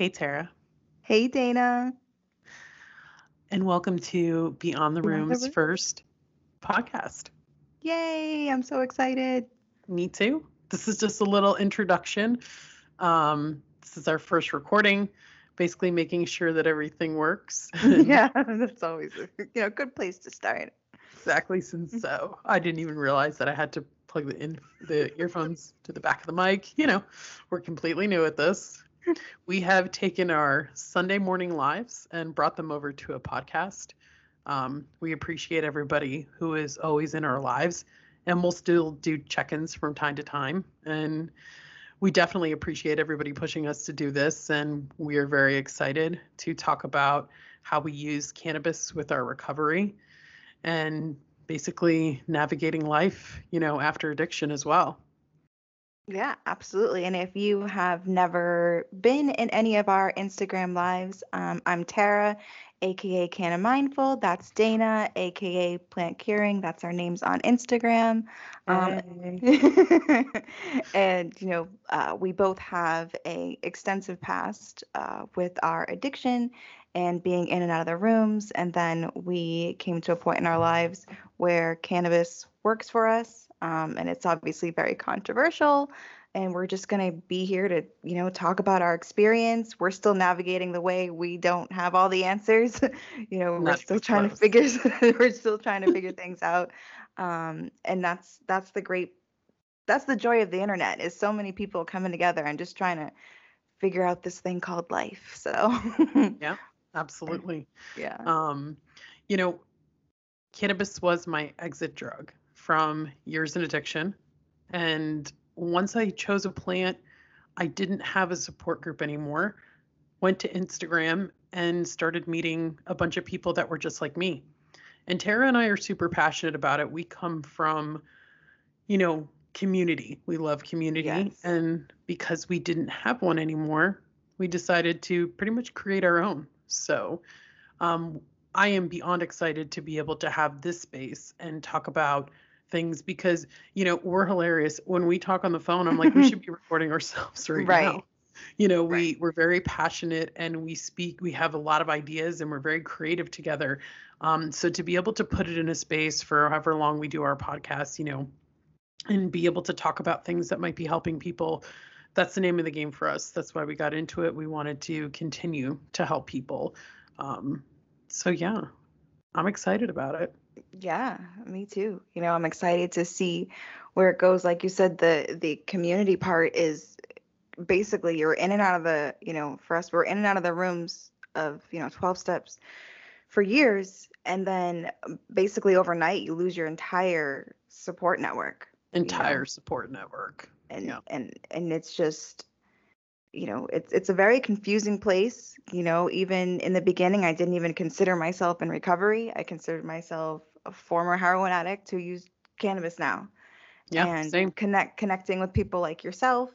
Hey, Tara. Hey, Dana. And welcome to Beyond the Beyond the Rooms Room. first podcast. Yay, I'm so excited. Me too. This is just a little introduction. Um, this is our first recording, basically making sure that everything works. yeah, that's always a you know good place to start. exactly. Since so I didn't even realize that I had to plug the in the earphones to the back of the mic. You know, we're completely new at this. We have taken our Sunday morning lives and brought them over to a podcast. Um, we appreciate everybody who is always in our lives, and we'll still do check-ins from time to time. And we definitely appreciate everybody pushing us to do this, and we are very excited to talk about how we use cannabis with our recovery and basically navigating life, you know, after addiction as well. Yeah, absolutely. And if you have never been in any of our Instagram lives, um, I'm Tara, aka Canna Mindful. That's Dana, aka Plant Curing. That's our names on Instagram. Um, and you know, uh, we both have a extensive past uh, with our addiction and being in and out of the rooms. And then we came to a point in our lives where cannabis works for us. Um, and it's obviously very controversial. And we're just going to be here to, you know, talk about our experience. We're still navigating the way we don't have all the answers. you know, we're still even trying to figure we're still trying to figure things out. Um, and that's that's the great that's the joy of the internet is so many people coming together and just trying to figure out this thing called life. So Yeah, absolutely. yeah. Um, you know, cannabis was my exit drug from years in addiction. And once I chose a plant, I didn't have a support group anymore. Went to Instagram and started meeting a bunch of people that were just like me. And Tara and I are super passionate about it. We come from, you know, community. We love community. Yes. And because we didn't have one anymore, we decided to pretty much create our own. So, um, I am beyond excited to be able to have this space and talk about things because, you know, we're hilarious. When we talk on the phone, I'm like, we should be recording ourselves right, Right. now. You know, we Right. we're very passionate and we speak, we have a lot of ideas and we're very creative together. Um, so to be able to put it in a space for however long we do our podcast, you know, and be able to talk about things that might be helping people, that's the name of the game for us. That's why we got into it. We wanted to continue to help people. Um, so yeah, I'm excited about it. Yeah, me too. You know, I'm excited to see where it goes. Like you said, the the community part is basically you're in and out of the, you know, for us, we're in and out of the rooms of, you know, 12 steps for years. And then um, basically overnight you lose your entire support network. Entire support network. And Yeah. and and it's just you know, it's it's a very confusing place. You know, even in the beginning I didn't even consider myself in recovery. I considered myself a former heroin addict who used cannabis now Yeah, and same. connect connecting with people like yourself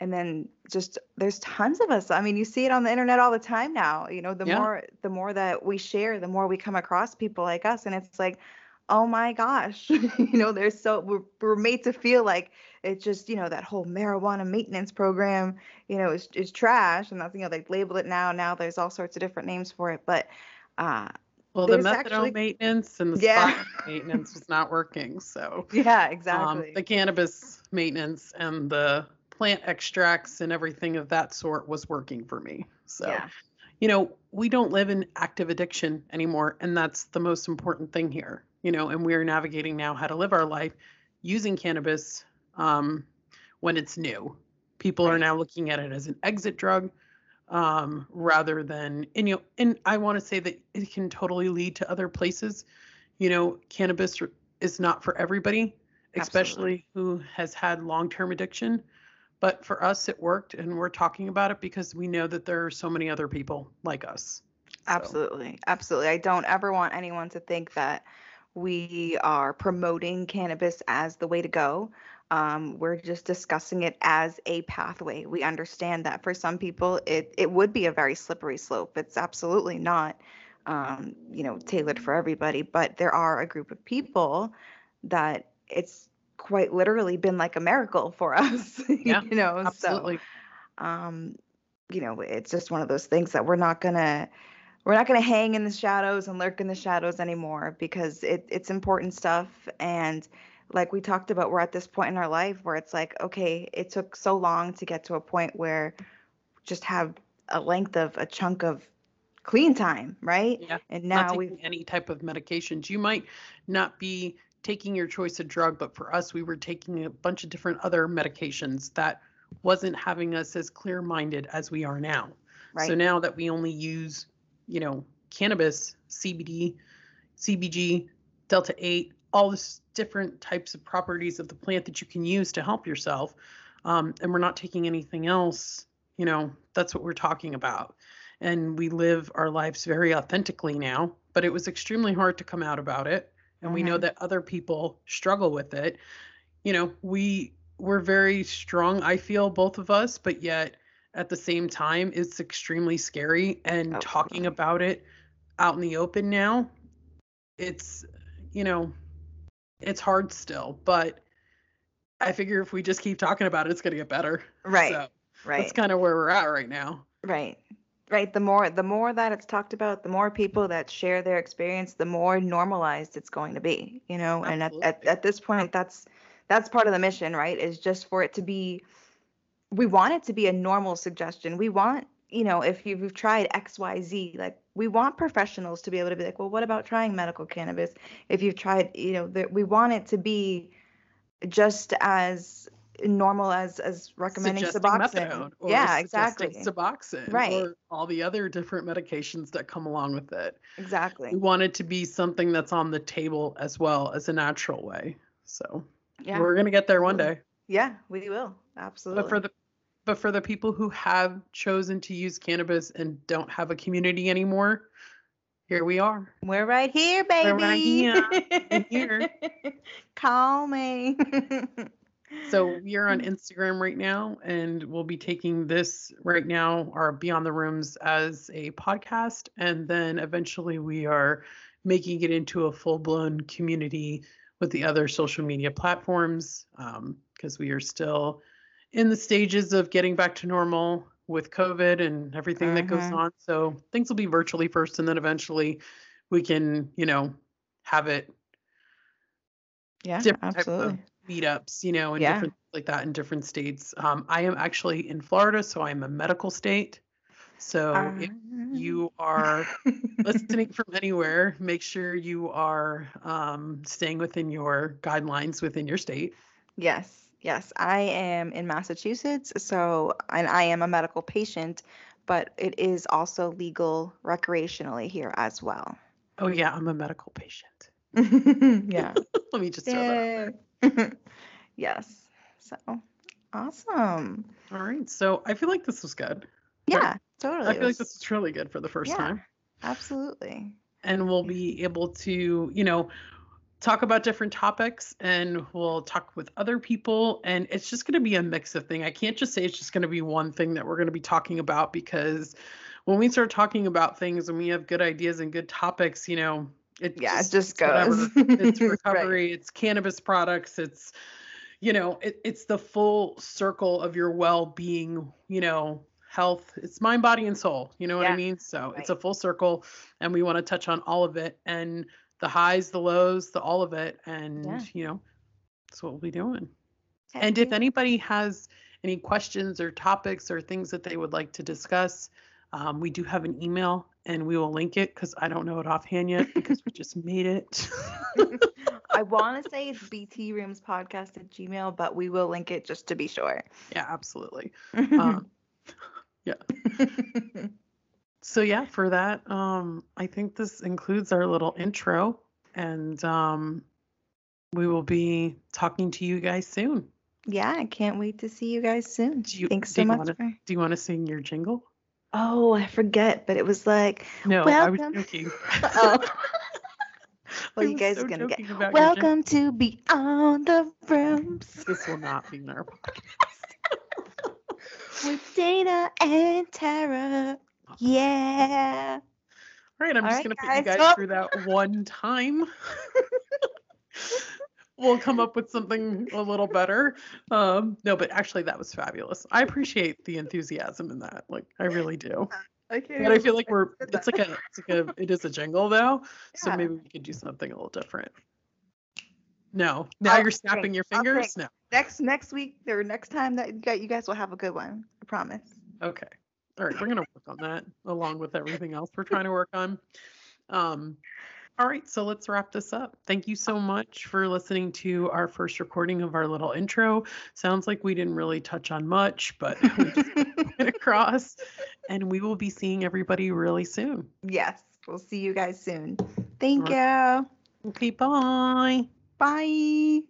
and then just there's tons of us i mean you see it on the internet all the time now you know the Yeah. more the more that we share the more we come across people like us and it's like oh my gosh you know there's so we're, we're made to feel like it's just you know that whole marijuana maintenance program you know is, is trash and that's you know they label it now now there's all sorts of different names for it but uh Well, the methadone actually- maintenance and the Yeah. spot maintenance was not working. So yeah um, exactly the cannabis maintenance and the plant extracts and everything of that sort was working for me. So yeah you know, we don't live in active addiction anymore. And that's the most important thing here, you know, and we are navigating now how to live our life using cannabis um, when it's new. People are now looking at it as an exit drug um, rather than, and, you know, and I want to say that it can totally lead to other places. You know, cannabis is not for everybody, especially who has had long term addiction. But for us, it worked, and we're talking about it because we know that there are so many other people like us. So, Absolutely. Absolutely. I don't ever want anyone to think that we are promoting cannabis as the way to go. Um, we're just discussing it as a pathway. We understand that for some people, it, it would be a very slippery slope. It's absolutely not, um, you know, tailored for everybody, but there are a group of people that it's quite literally been like a miracle for us, Yeah, you know, so absolutely. um you know, it's just one of those things that we're not gonna we're not gonna hang in the shadows and lurk in the shadows anymore because it it's important stuff and like we talked about, we're at this point in our life where it's like, okay, it took so long to get to a point where just have a length of a chunk of clean time, right? Yeah. And Not now we taking any type of medications. You might not be taking your choice of drug, but for us, we were taking a bunch of different other medications that wasn't having us as clear minded as we are now. right. So now that we only use, you know, cannabis, CBD, CBG, Delta 8, all these different types of properties of the plant that you can use to help yourself, um, and we're not taking anything else, you know, that's what we're talking about. And we live our lives very authentically now, but it was extremely hard to come out about it. And we know Mhm. that other people struggle with it. You know, we we're very strong, I feel, both of us, but yet at the same time, it's extremely scary. And Oh, talking about it out in the open now, it's, you know, it's hard still, but I figure if we just keep talking about it, it's going to get better. Right. So right. that's kind of where we're at right now. Right. Right. The more the more that it's talked about, the more people that share their experience, the more normalized it's going to be, you know. Absolutely. And at, at, at this point that's that's part of the mission, right? Is just for it to be we want it to be a normal suggestion. We want, you know, if you've tried XYZ, like we want professionals to be able to be like, well, what about trying medical cannabis? If you've tried, you know, that we want it to be just as normal as as recommending Suggesting Suboxone. or Yeah, exactly. Suboxone Right. or all the other different medications that come along with it. Exactly. We want it to be something that's on the table as well as a natural way. So Yeah. we're gonna get there one day. Yeah, we will. Absolutely. But for the but for the people who have chosen to use cannabis and don't have a community anymore, here we are. We're right here, baby. We're right here. Here. Call me. So we are on Instagram right now, and we'll be taking this right now, our Beyond the Rooms, as a podcast, and then eventually we are making it into a full-blown community with the other social media platforms, um, because we are still in the stages of getting back to normal with COVID and everything that goes Mhm. on. So things will be virtually first, and then eventually we can, you know, have it yeah, different absolutely. type of meetups, you know, and Yeah. different like that in different states. Um, I am actually in Florida, so I'm a medical state. So if you are listening from anywhere, make sure you are um, staying within your guidelines within your state. yes, yes. I am in Massachusetts, so and I am a medical patient, but it is also legal recreationally here as well. Oh yeah, I'm a medical patient. yeah. Let me just throw that. out there. Yes. So awesome. All right, so I feel like this was good. Yeah, totally. I feel like this was really good for the first yeah, time. Absolutely. and we'll be able to, you know, talk about different topics and we'll talk with other people and it's just going to be a mix of thing. I can't just say it's just going to be one thing that we're going to be talking about because when we start talking about things and we have good ideas and good topics, you know, it Yeah, it just, just it's whatever. goes. it's Right. recovery, it's cannabis products, it's you know, it, it's the full circle of your well-being, you know, health. It's mind, body, and soul. You know what I Yeah, mean? So it's a full circle, and we want to touch on all of it and the highs, the lows, the all of it, and Yeah. you know, that's what we'll be doing. And if anybody has any questions or topics or things that they would like to discuss, um, we do have an email and we will link it because I don't know it offhand yet because we just made it. I want to say it's BT Rooms Podcast at Gmail, but we will link it just to be sure. yeah, absolutely. Um, yeah. So yeah, for that, um, I think this includes our little intro, and um, we will be talking to you guys soon. yeah, I can't wait to see you guys soon. Do you- Thanks so you much. wanna- for... Do you want to sing your jingle? Oh, I forget, but it was like, No, I was joking. oh. well, I you guys so are gonna get. joking about your jingle. Welcome to Beyond the Rooms This will not be in our podcast. with Dana and Tara. Yeah. All right, I'm All just right, gonna put you guys. Oh. through that one time. we'll come up with something a little better. Um, no, but actually, that was fabulous. I appreciate the enthusiasm in that. Like, I really do. Okay. But I feel like we're. It's like a. It's like a. It is a jingle though. So maybe we could do something a little different. No. Now I'll you're snapping think. your fingers. No. next next week or next time that you guys will have a good one. I promise. Okay. All right, we're gonna work on that along with everything else we're trying to work on. Um, all right, so let's wrap this up. Thank you so much for listening to our first recording of our little intro. Sounds like we didn't really touch on much, but we just went across. And we will be seeing everybody really soon. yes, we'll see you guys soon. Thank you. Okay, bye. Bye.